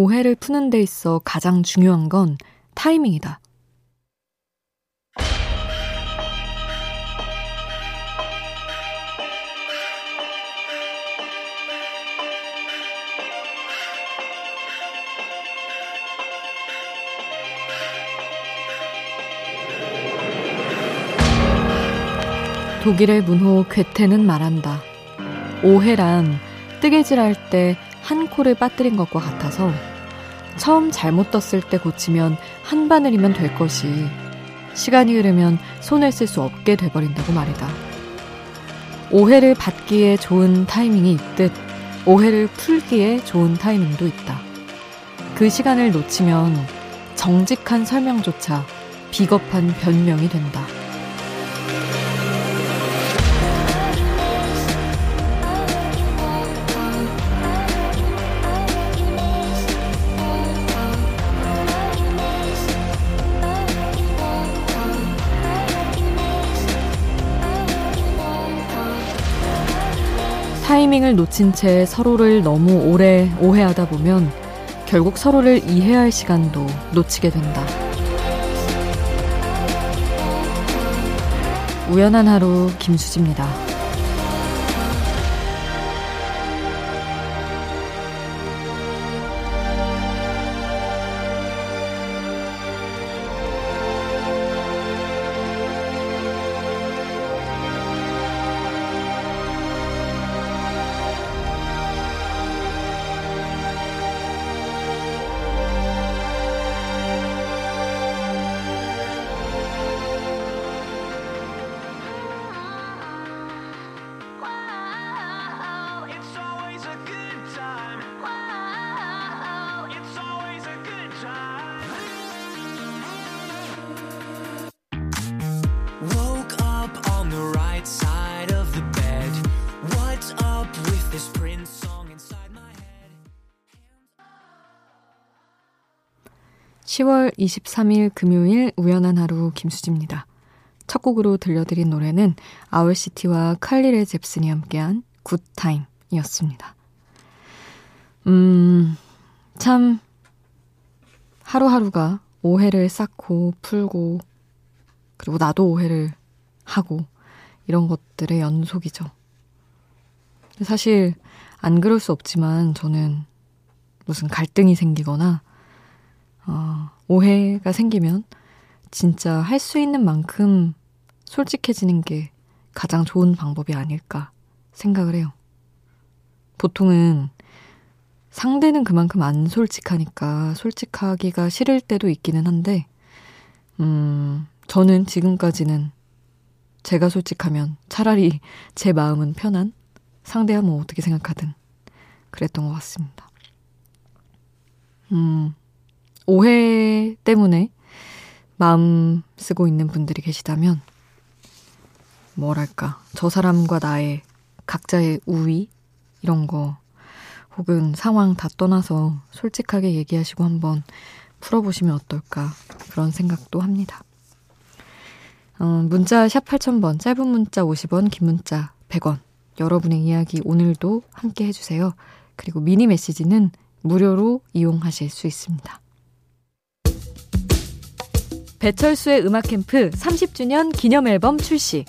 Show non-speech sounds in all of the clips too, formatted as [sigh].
오해를 푸는 데 있어 가장 중요한 건 타이밍이다. 독일의 문호 괴테는 말한다. 오해란 뜨개질할 때 한 코를 빠뜨린 것과 같아서 처음 잘못 떴을 때 고치면 한 바늘이면 될 것이 시간이 흐르면 손을 쓸 수 없게 돼버린다고 말이다. 오해를 받기에 좋은 타이밍이 있듯 오해를 풀기에 좋은 타이밍도 있다. 그 시간을 놓치면 정직한 설명조차 비겁한 변명이 된다. 타이밍을 놓친 채 서로를 너무 오래 오해하다 보면 결국 서로를 이해할 시간도 놓치게 된다. 우연한 하루 김수지입니다. 10월 23일 금요일 우연한 하루 김수지입니다. 첫 곡으로 들려드린 노래는 아울시티와 칼리레 잽슨이 함께한 굿타임이었습니다. 음, 참, 하루하루가 오해를 쌓고 풀고, 그리고 나도 오해를 하고, 이런 것들의 연속이죠. 사실, 안 그럴 수 없지만, 저는 무슨 갈등이 생기거나, 어, 오해가 생기면 진짜 할 수 있는 만큼 솔직해지는 게 가장 좋은 방법이 아닐까 생각을 해요. 보통은 상대는 그만큼 안 솔직하니까 솔직하기가 싫을 때도 있기는 한데, 음, 저는 지금까지는 제가 솔직하면 차라리 [laughs] 제 마음은 편한 상대야 뭐 어떻게 생각하든 그랬던 것 같습니다. 음, 오해 때문에 마음 쓰고 있는 분들이 계시다면, 뭐랄까, 저 사람과 나의 각자의 우위? 이런 거, 혹은 상황 다 떠나서 솔직하게 얘기하시고 한번 풀어보시면 어떨까, 그런 생각도 합니다. 어, 문자 샵 8000번, 짧은 문자 50원, 긴 문자 100원. 여러분의 이야기 오늘도 함께 해주세요. 그리고 미니 메시지는 무료로 이용하실 수 있습니다. 배철수의 음악 캠프 30주년 기념 앨범 출시.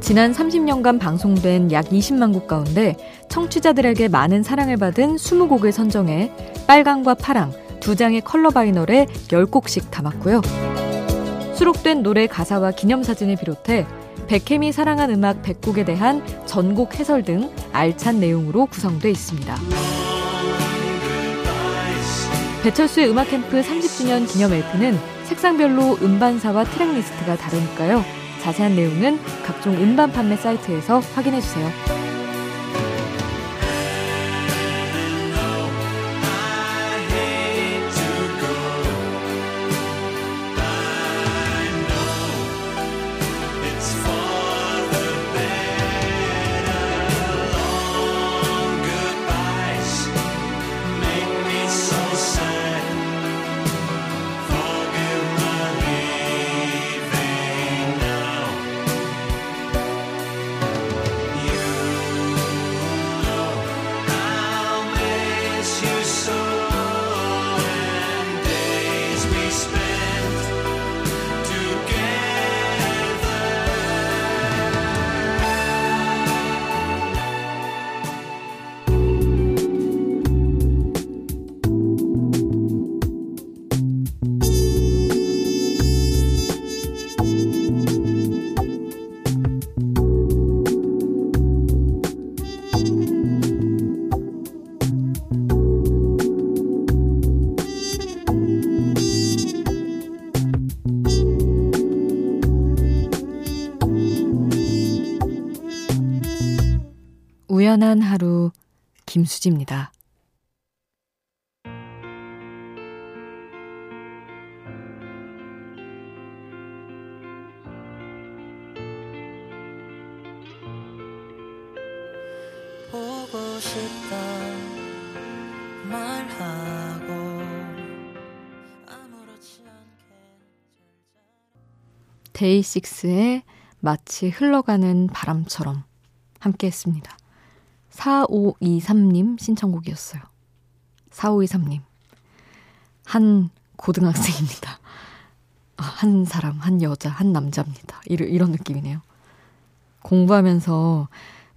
지난 30년간 방송된 약 20만 곡 가운데 청취자들에게 많은 사랑을 받은 20곡을 선정해 빨강과 파랑 두 장의 컬러 바이널에 10곡씩 담았고요. 수록된 노래 가사와 기념사진을 비롯해 백혜미 사랑한 음악 100곡에 대한 전곡 해설 등 알찬 내용으로 구성되어 있습니다. 배철수의 음악 캠프 30주년 기념 LP는 색상별로 음반사와 트랙리스트가 다르니까요. 자세한 내용은 각종 음반 판매 사이트에서 확인해 주세요. 잔잔한 하루 김수지입니다. 보고 싶다 말하고 아무렇지 않게 데이식스의 마치 흘러가는 바람처럼 함께 했습니다. 4523님 신청곡이었어요. 4523님. 한 고등학생입니다. 아, 한 사람, 한 여자, 한 남자입니다. 이런, 이런 느낌이네요. 공부하면서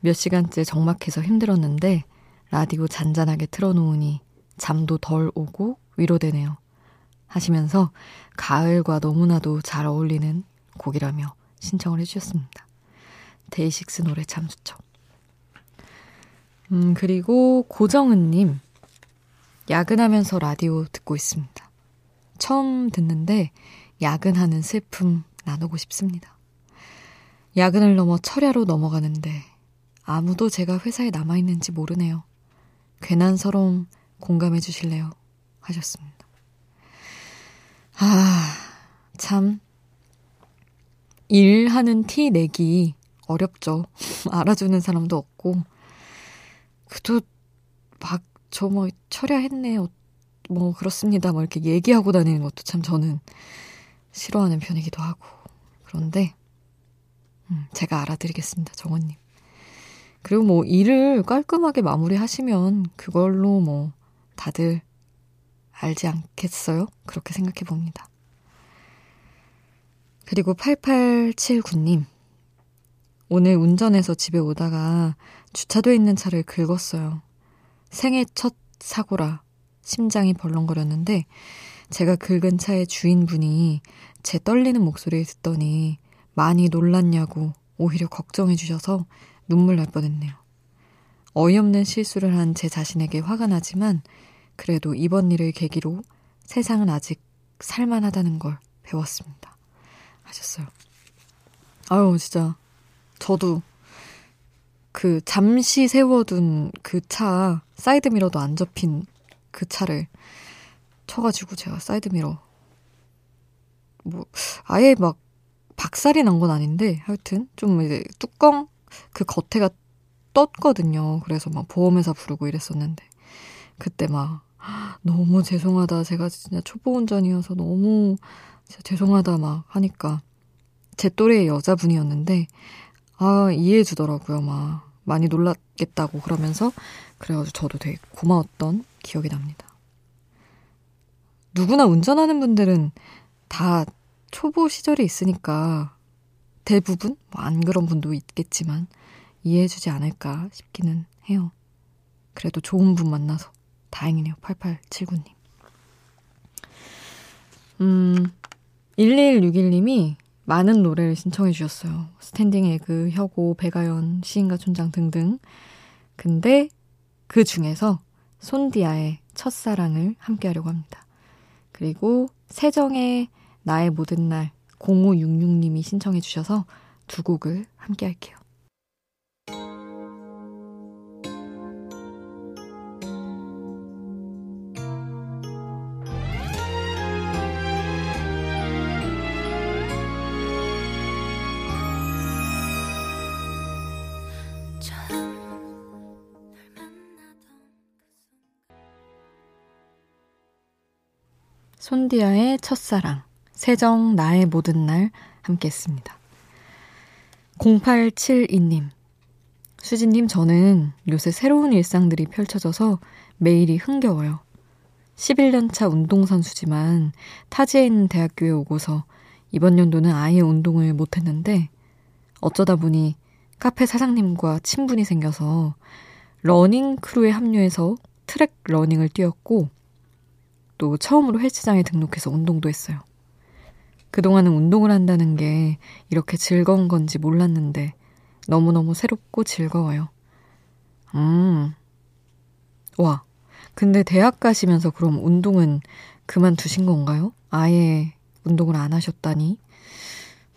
몇 시간째 적막해서 힘들었는데 라디오 잔잔하게 틀어놓으니 잠도 덜 오고 위로되네요. 하시면서 가을과 너무나도 잘 어울리는 곡이라며 신청을 해주셨습니다. 데이식스 노래 참 좋죠. 음, 그리고 고정은님, 야근하면서 라디오 듣고 있습니다. 처음 듣는데 야근하는 슬픔 나누고 싶습니다. 야근을 넘어 철야로 넘어가는데 아무도 제가 회사에 남아있는지 모르네요. 괜한 서러움 공감해 주실래요? 하셨습니다. 아, 참. 일하는 티 내기 어렵죠. [laughs] 알아주는 사람도 없고. 그도 막, 저 뭐, 철야했네. 요 뭐, 그렇습니다. 뭐, 이렇게 얘기하고 다니는 것도 참 저는 싫어하는 편이기도 하고. 그런데, 음, 제가 알아드리겠습니다. 정원님. 그리고 뭐 일을 깔끔하게 마무리하시면 그걸로 뭐 다들 알지 않겠어요? 그렇게 생각해 봅니다. 그리고 8879님. 오늘 운전해서 집에 오다가 주차돼 있는 차를 긁었어요. 생애 첫 사고라 심장이 벌렁거렸는데 제가 긁은 차의 주인분이 제 떨리는 목소리를 듣더니 많이 놀랐냐고 오히려 걱정해 주셔서 눈물 날 뻔했네요. 어이없는 실수를 한 제 자신에게 화가 나지만 그래도 이번 일을 계기로 세상은 아직 살만하다는 걸 배웠습니다. 하셨어요. 아유, 진짜. 저도 그 잠시 세워둔 그 차, 사이드미러도 안 접힌 그 차를 쳐가지고 제가 사이드미러, 뭐, 아예 막 박살이 난 건 아닌데, 하여튼 좀 이제 뚜껑 그 겉에가 떴거든요. 그래서 막 보험회사 부르고 이랬었는데 그때 막 너무 죄송하다. 제가 진짜 초보 운전이어서 너무 죄송하다 막 하니까 제 또래의 여자분이었는데 아 이해해 주더라고요. 막 많이 놀랐겠다고 그러면서 그래가지고 저도 되게 고마웠던 기억이 납니다. 누구나 운전하는 분들은 다 초보 시절이 있으니까 대부분 뭐 안 그런 분도 있겠지만 이해해주지 않을까 싶기는 해요. 그래도 좋은 분 만나서 다행이네요. 8879님. 음, 1161님이 많은 노래를 신청해 주셨어요. 스탠딩 에그, 혁오, 백아연, 시인과 촌장 등등. 근데 그 중에서 손디아의 첫사랑을 함께 하려고 합니다. 그리고 세정의 나의 모든 날 0566님이 신청해 주셔서 두 곡을 함께 할게요. 손디아의 첫사랑 세정 나의 모든 날 함께 했습니다. 0872님. 수지님, 저는 요새 새로운 일상들이 펼쳐져서 매일이 흥겨워요. 11년차 운동선수지만 타지에 있는 대학교에 오고서 이번 연도는 아예 운동을 못했는데 어쩌다 보니 카페 사장님과 친분이 생겨서 러닝 crew에 합류해서 트랙 러닝을 뛰었고 또 처음으로 헬스장에 등록해서 운동도 했어요. 그동안은 운동을 한다는 게 이렇게 즐거운 건지 몰랐는데 너무너무 새롭고 즐거워요. 음. 와. 근데 대학 가시면서 그럼 운동은 그만두신 건가요? 아예 운동을 안 하셨다니?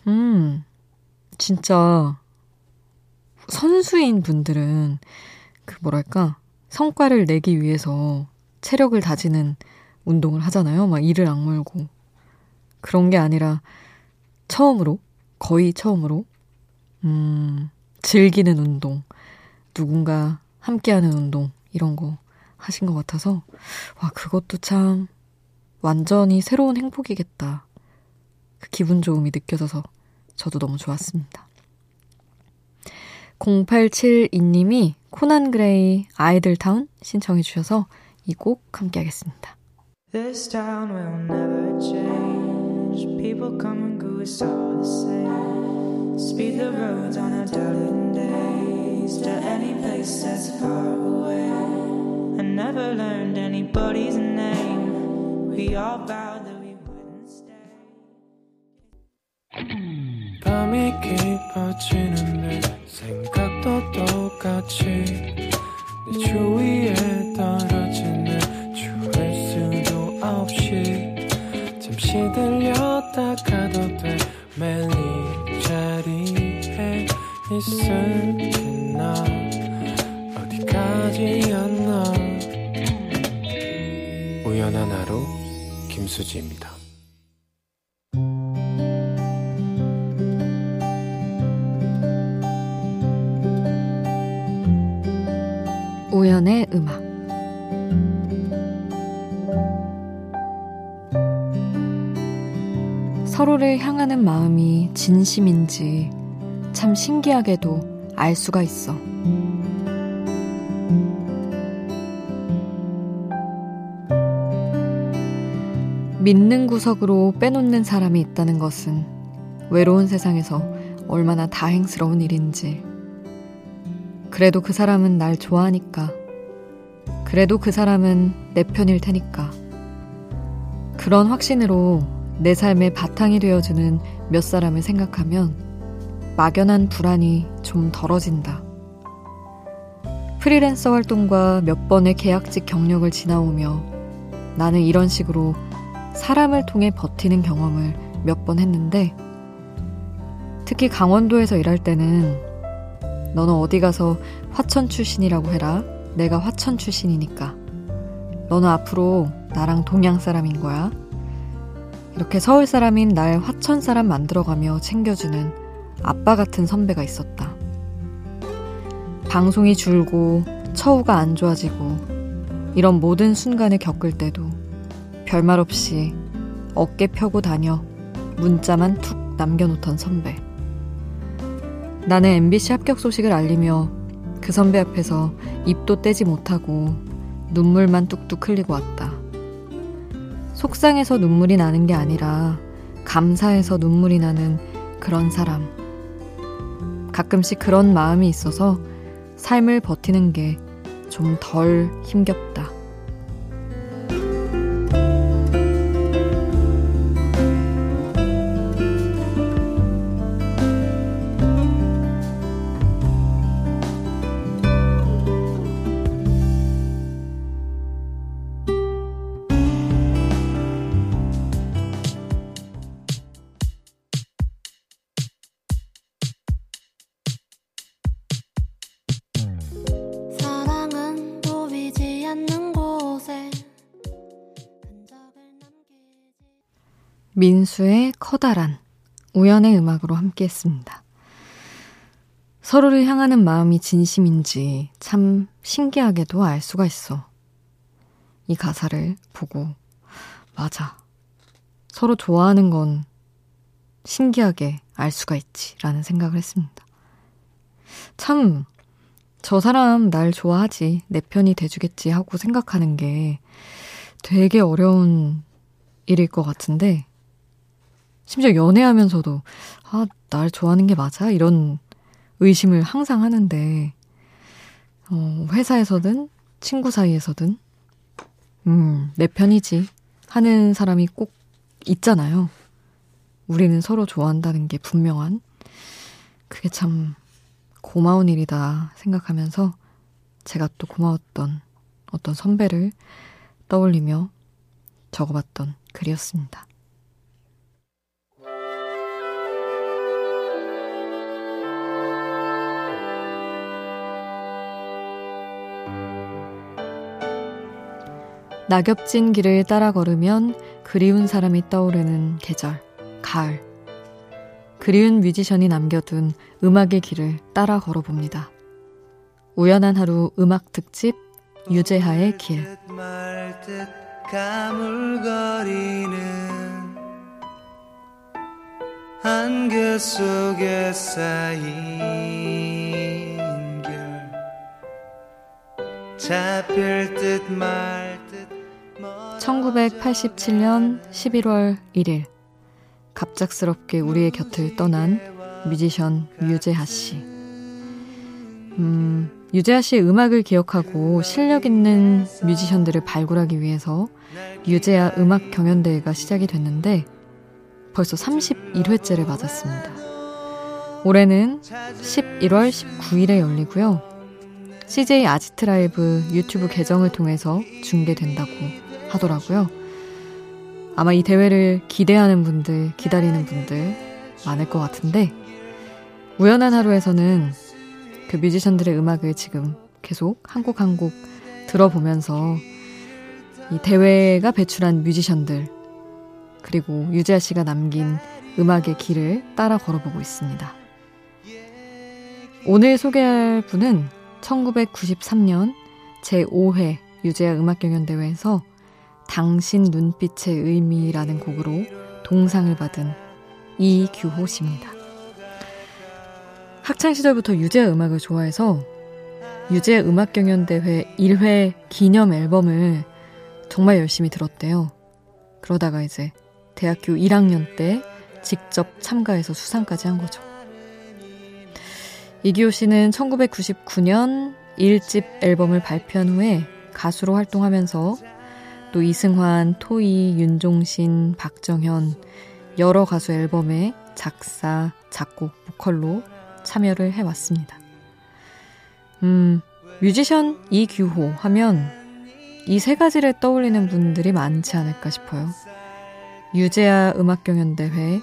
음. 진짜 선수인 분들은 그 뭐랄까, 성과를 내기 위해서 체력을 다지는 운동을 하잖아요. 막 이를 악물고. 그런 게 아니라 처음으로, 거의 처음으로, 음, 즐기는 운동, 누군가 함께하는 운동, 이런 거 하신 것 같아서, 와, 그것도 참 완전히 새로운 행복이겠다. 그 기분 좋음이 느껴져서 저도 너무 좋았습니다. 0872님이 코난 그레이 아이들 타운 신청해 주셔서 이 곡 함께 하겠습니다. This town will never change. People come and go, it's all the same. Speed the roads on a darling days to any place that's far away. I never learned anybody's name. We all vowed that we wouldn't stay. 밤이 깊어지는데 생각도 똑같이 내 주위에 매일 이 자리에 있을게나? 어디까지였나? 우연한 하루 김수지입니다. 우연의 음악 서로를 향하는 마음이 진심인지 참 신기하게도 알 수가 있어. 믿는 구석으로 빼놓는 사람이 있다는 것은 외로운 세상에서 얼마나 다행스러운 일인지. 그래도 그 사람은 날 좋아하니까. 그래도 그 사람은 내 편일 테니까. 그런 확신으로 내 삶의 바탕이 되어주는 몇 사람을 생각하면 막연한 불안이 좀 덜어진다. 프리랜서 활동과 몇 번의 계약직 경력을 지나오며 나는 이런 식으로 사람을 통해 버티는 경험을 몇 번 했는데 특히 강원도에서 일할 때는 너는 어디 가서 화천 출신이라고 해라. 내가 화천 출신이니까. 너는 앞으로 나랑 동양 사람인 거야. 이렇게 서울 사람인 날 화천 사람 만들어가며 챙겨주는 아빠 같은 선배가 있었다. 방송이 줄고 처우가 안 좋아지고 이런 모든 순간을 겪을 때도 별말 없이 어깨 펴고 다녀 문자만 툭 남겨놓던 선배. 나는 MBC 합격 소식을 알리며 그 선배 앞에서 입도 떼지 못하고 눈물만 뚝뚝 흘리고 왔다. 속상해서 눈물이 나는 게 아니라 감사해서 눈물이 나는 그런 사람. 가끔씩 그런 마음이 있어서 삶을 버티는 게 좀 덜 힘겹다. 민수의 커다란 우연의 음악으로 함께 했습니다. 서로를 향하는 마음이 진심인지 참 신기하게도 알 수가 있어. 이 가사를 보고, 맞아. 서로 좋아하는 건 신기하게 알 수가 있지. 라는 생각을 했습니다. 참, 저 사람 날 좋아하지. 내 편이 돼주겠지. 하고 생각하는 게 되게 어려운 일일 것 같은데, 심지어 연애하면서도, 아, 날 좋아하는 게 맞아? 이런 의심을 항상 하는데, 어, 회사에서든, 친구 사이에서든, 음, 내 편이지. 하는 사람이 꼭 있잖아요. 우리는 서로 좋아한다는 게 분명한. 그게 참 고마운 일이다 생각하면서 제가 또 고마웠던 어떤 선배를 떠올리며 적어봤던 글이었습니다. 낙엽진 길을 따라 걸으면 그리운 사람이 떠오르는 계절, 가을. 그리운 뮤지션이 남겨둔 음악의 길을 따라 걸어봅니다. 우연한 하루 음악 특집 유재하의 길. 한결 속에 쌓인 결 잡힐 듯말 1987년 11월 1일 갑작스럽게 우리의 곁을 떠난 뮤지션 유재하 씨. 음, 유재하 씨의 음악을 기억하고 실력 있는 뮤지션들을 발굴하기 위해서 유재하 음악 경연대회가 시작이 됐는데 벌써 31회째를 맞았습니다. 올해는 11월 19일에 열리고요. CJ 아지트 라이브 유튜브 계정을 통해서 중계된다고 하더라고요. 아마 이 대회를 기대하는 분들, 기다리는 분들 많을 것 같은데, 우연한 하루에서는 그 뮤지션들의 음악을 지금 계속 한 곡 한 곡 들어보면서 이 대회가 배출한 뮤지션들, 그리고 유재하 씨가 남긴 음악의 길을 따라 걸어보고 있습니다. 오늘 소개할 분은 1993년 제5회 유재하 음악경연대회에서 당신 눈빛의 의미라는 곡으로 동상을 받은 이규호 씨입니다. 학창시절부터 유재하 음악을 좋아해서 유재하 음악경연대회 1회 기념 앨범을 정말 열심히 들었대요. 그러다가 이제 대학교 1학년 때 직접 참가해서 수상까지 한 거죠. 이기호 씨는 1999년 1집 앨범을 발표한 후에 가수로 활동하면서 또 이승환, 토이, 윤종신, 박정현 여러 가수 앨범에 작사, 작곡, 보컬로 참여를 해왔습니다. 음, 뮤지션 이규호 하면 이 세 가지를 떠올리는 분들이 많지 않을까 싶어요. 유재하 음악경연대회,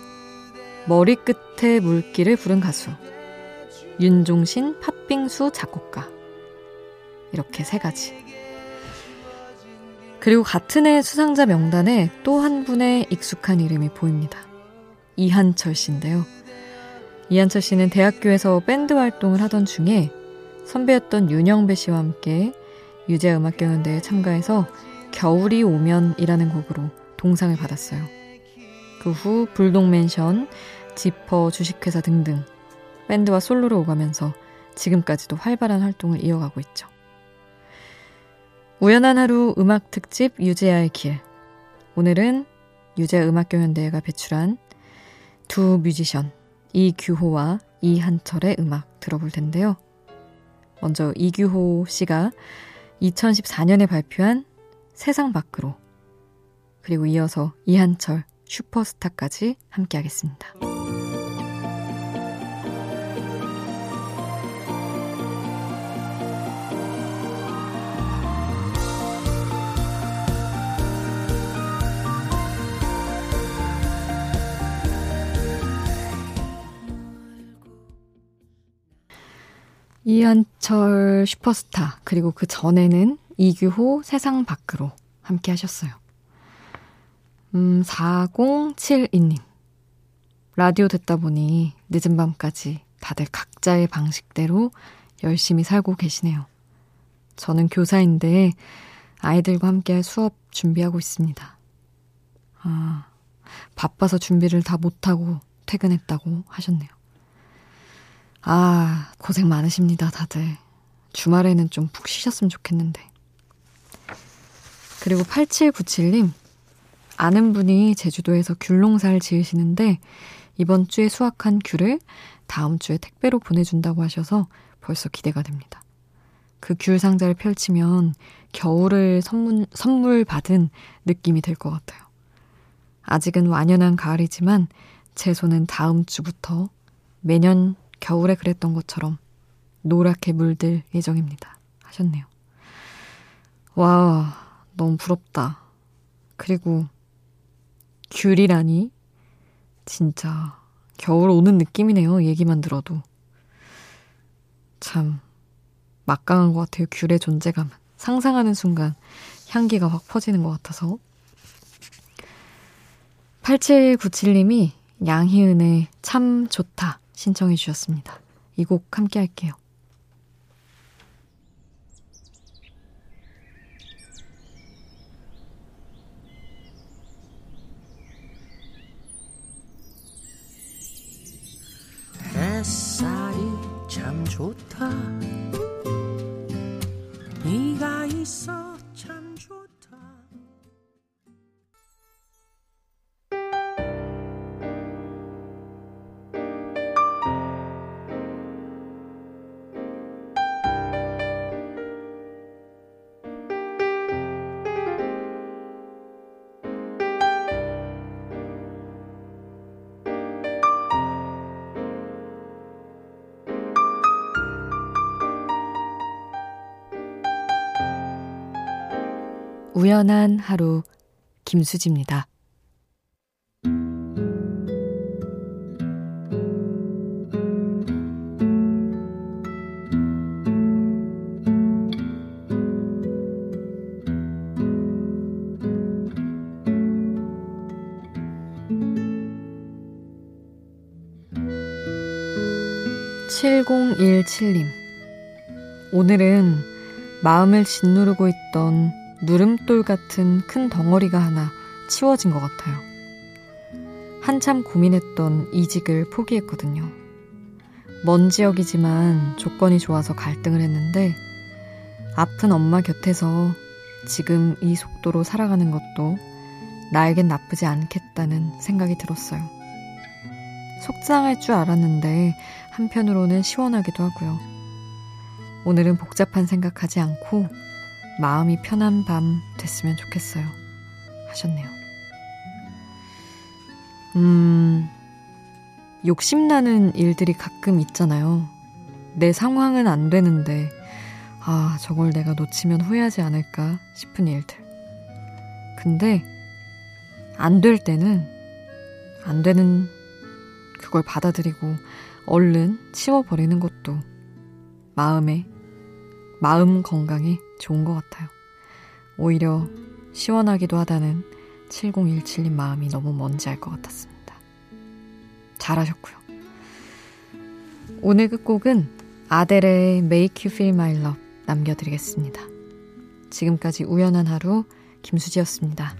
머리끝에 물기를 부른 가수, 윤종신 팥빙수 작곡가. 이렇게 세 가지. 그리고 같은 해 수상자 명단에 또 한 분의 익숙한 이름이 보입니다. 이한철 씨인데요. 이한철 씨는 대학교에서 밴드 활동을 하던 중에 선배였던 윤영배 씨와 함께 유재 음악경연대회에 참가해서 겨울이 오면이라는 곡으로 동상을 받았어요. 그 후 불독맨션, 지퍼 주식회사 등등 밴드와 솔로로 오가면서 지금까지도 활발한 활동을 이어가고 있죠. 우연한 하루 음악 특집 유재하의 길. 오늘은 유재 음악경연대회가 배출한 두 뮤지션 이규호와 이한철의 음악 들어볼 텐데요. 먼저 이규호 씨가 2014년에 발표한 세상 밖으로 그리고 이어서 이한철 슈퍼스타까지 함께하겠습니다. 이한철 슈퍼스타, 그리고 그 전에는 이규호 세상 밖으로 함께 하셨어요. 음, 4072님. 라디오 듣다 보니 늦은 밤까지 다들 각자의 방식대로 열심히 살고 계시네요. 저는 교사인데 아이들과 함께 수업 준비하고 있습니다. 아, 바빠서 준비를 다 못하고 퇴근했다고 하셨네요. 아, 고생 많으십니다, 다들. 주말에는 좀 푹 쉬셨으면 좋겠는데. 그리고 8797님, 아는 분이 제주도에서 귤 농사를 지으시는데 이번 주에 수확한 귤을 다음 주에 택배로 보내준다고 하셔서 벌써 기대가 됩니다. 그 귤 상자를 펼치면 겨울을 선물, 선물 받은 느낌이 될 것 같아요. 아직은 완연한 가을이지만 제 손은 다음 주부터 매년 겨울에 그랬던 것처럼 노랗게 물들 예정입니다. 하셨네요. 와, 너무 부럽다. 그리고 귤이라니 진짜 겨울 오는 느낌이네요. 얘기만 들어도. 참 막강한 것 같아요. 귤의 존재감은. 상상하는 순간 향기가 확 퍼지는 것 같아서. 8797님이 양희은의 참 좋다 신청해 주셨습니다. 이 곡 함께 할게요. 햇살이 참 좋다. 네가 있어 우연한 하루 김수지입니다. (7017님) 오늘은 마음을 짓누르고 있던 누름돌 같은 큰 덩어리가 하나 치워진 것 같아요. 한참 고민했던 이직을 포기했거든요. 먼 지역이지만 조건이 좋아서 갈등을 했는데 아픈 엄마 곁에서 지금 이 속도로 살아가는 것도 나에겐 나쁘지 않겠다는 생각이 들었어요. 속상할 줄 알았는데 한편으로는 시원하기도 하고요. 오늘은 복잡한 생각하지 않고 마음이 편한 밤 됐으면 좋겠어요. 하셨네요. 음, 욕심나는 일들이 가끔 있잖아요. 내 상황은 안 되는데, 아, 저걸 내가 놓치면 후회하지 않을까 싶은 일들. 근데, 안 될 때는, 안 되는 그걸 받아들이고, 얼른 치워버리는 것도 마음에, 마음 건강에 좋은 것 같아요. 오히려 시원하기도 하다는 7017님 마음이 너무 먼지 알 것 같았습니다. 잘하셨고요. 오늘 끝곡은 아델의 Make You Feel My Love 남겨드리겠습니다. 지금까지 우연한 하루 김수지였습니다.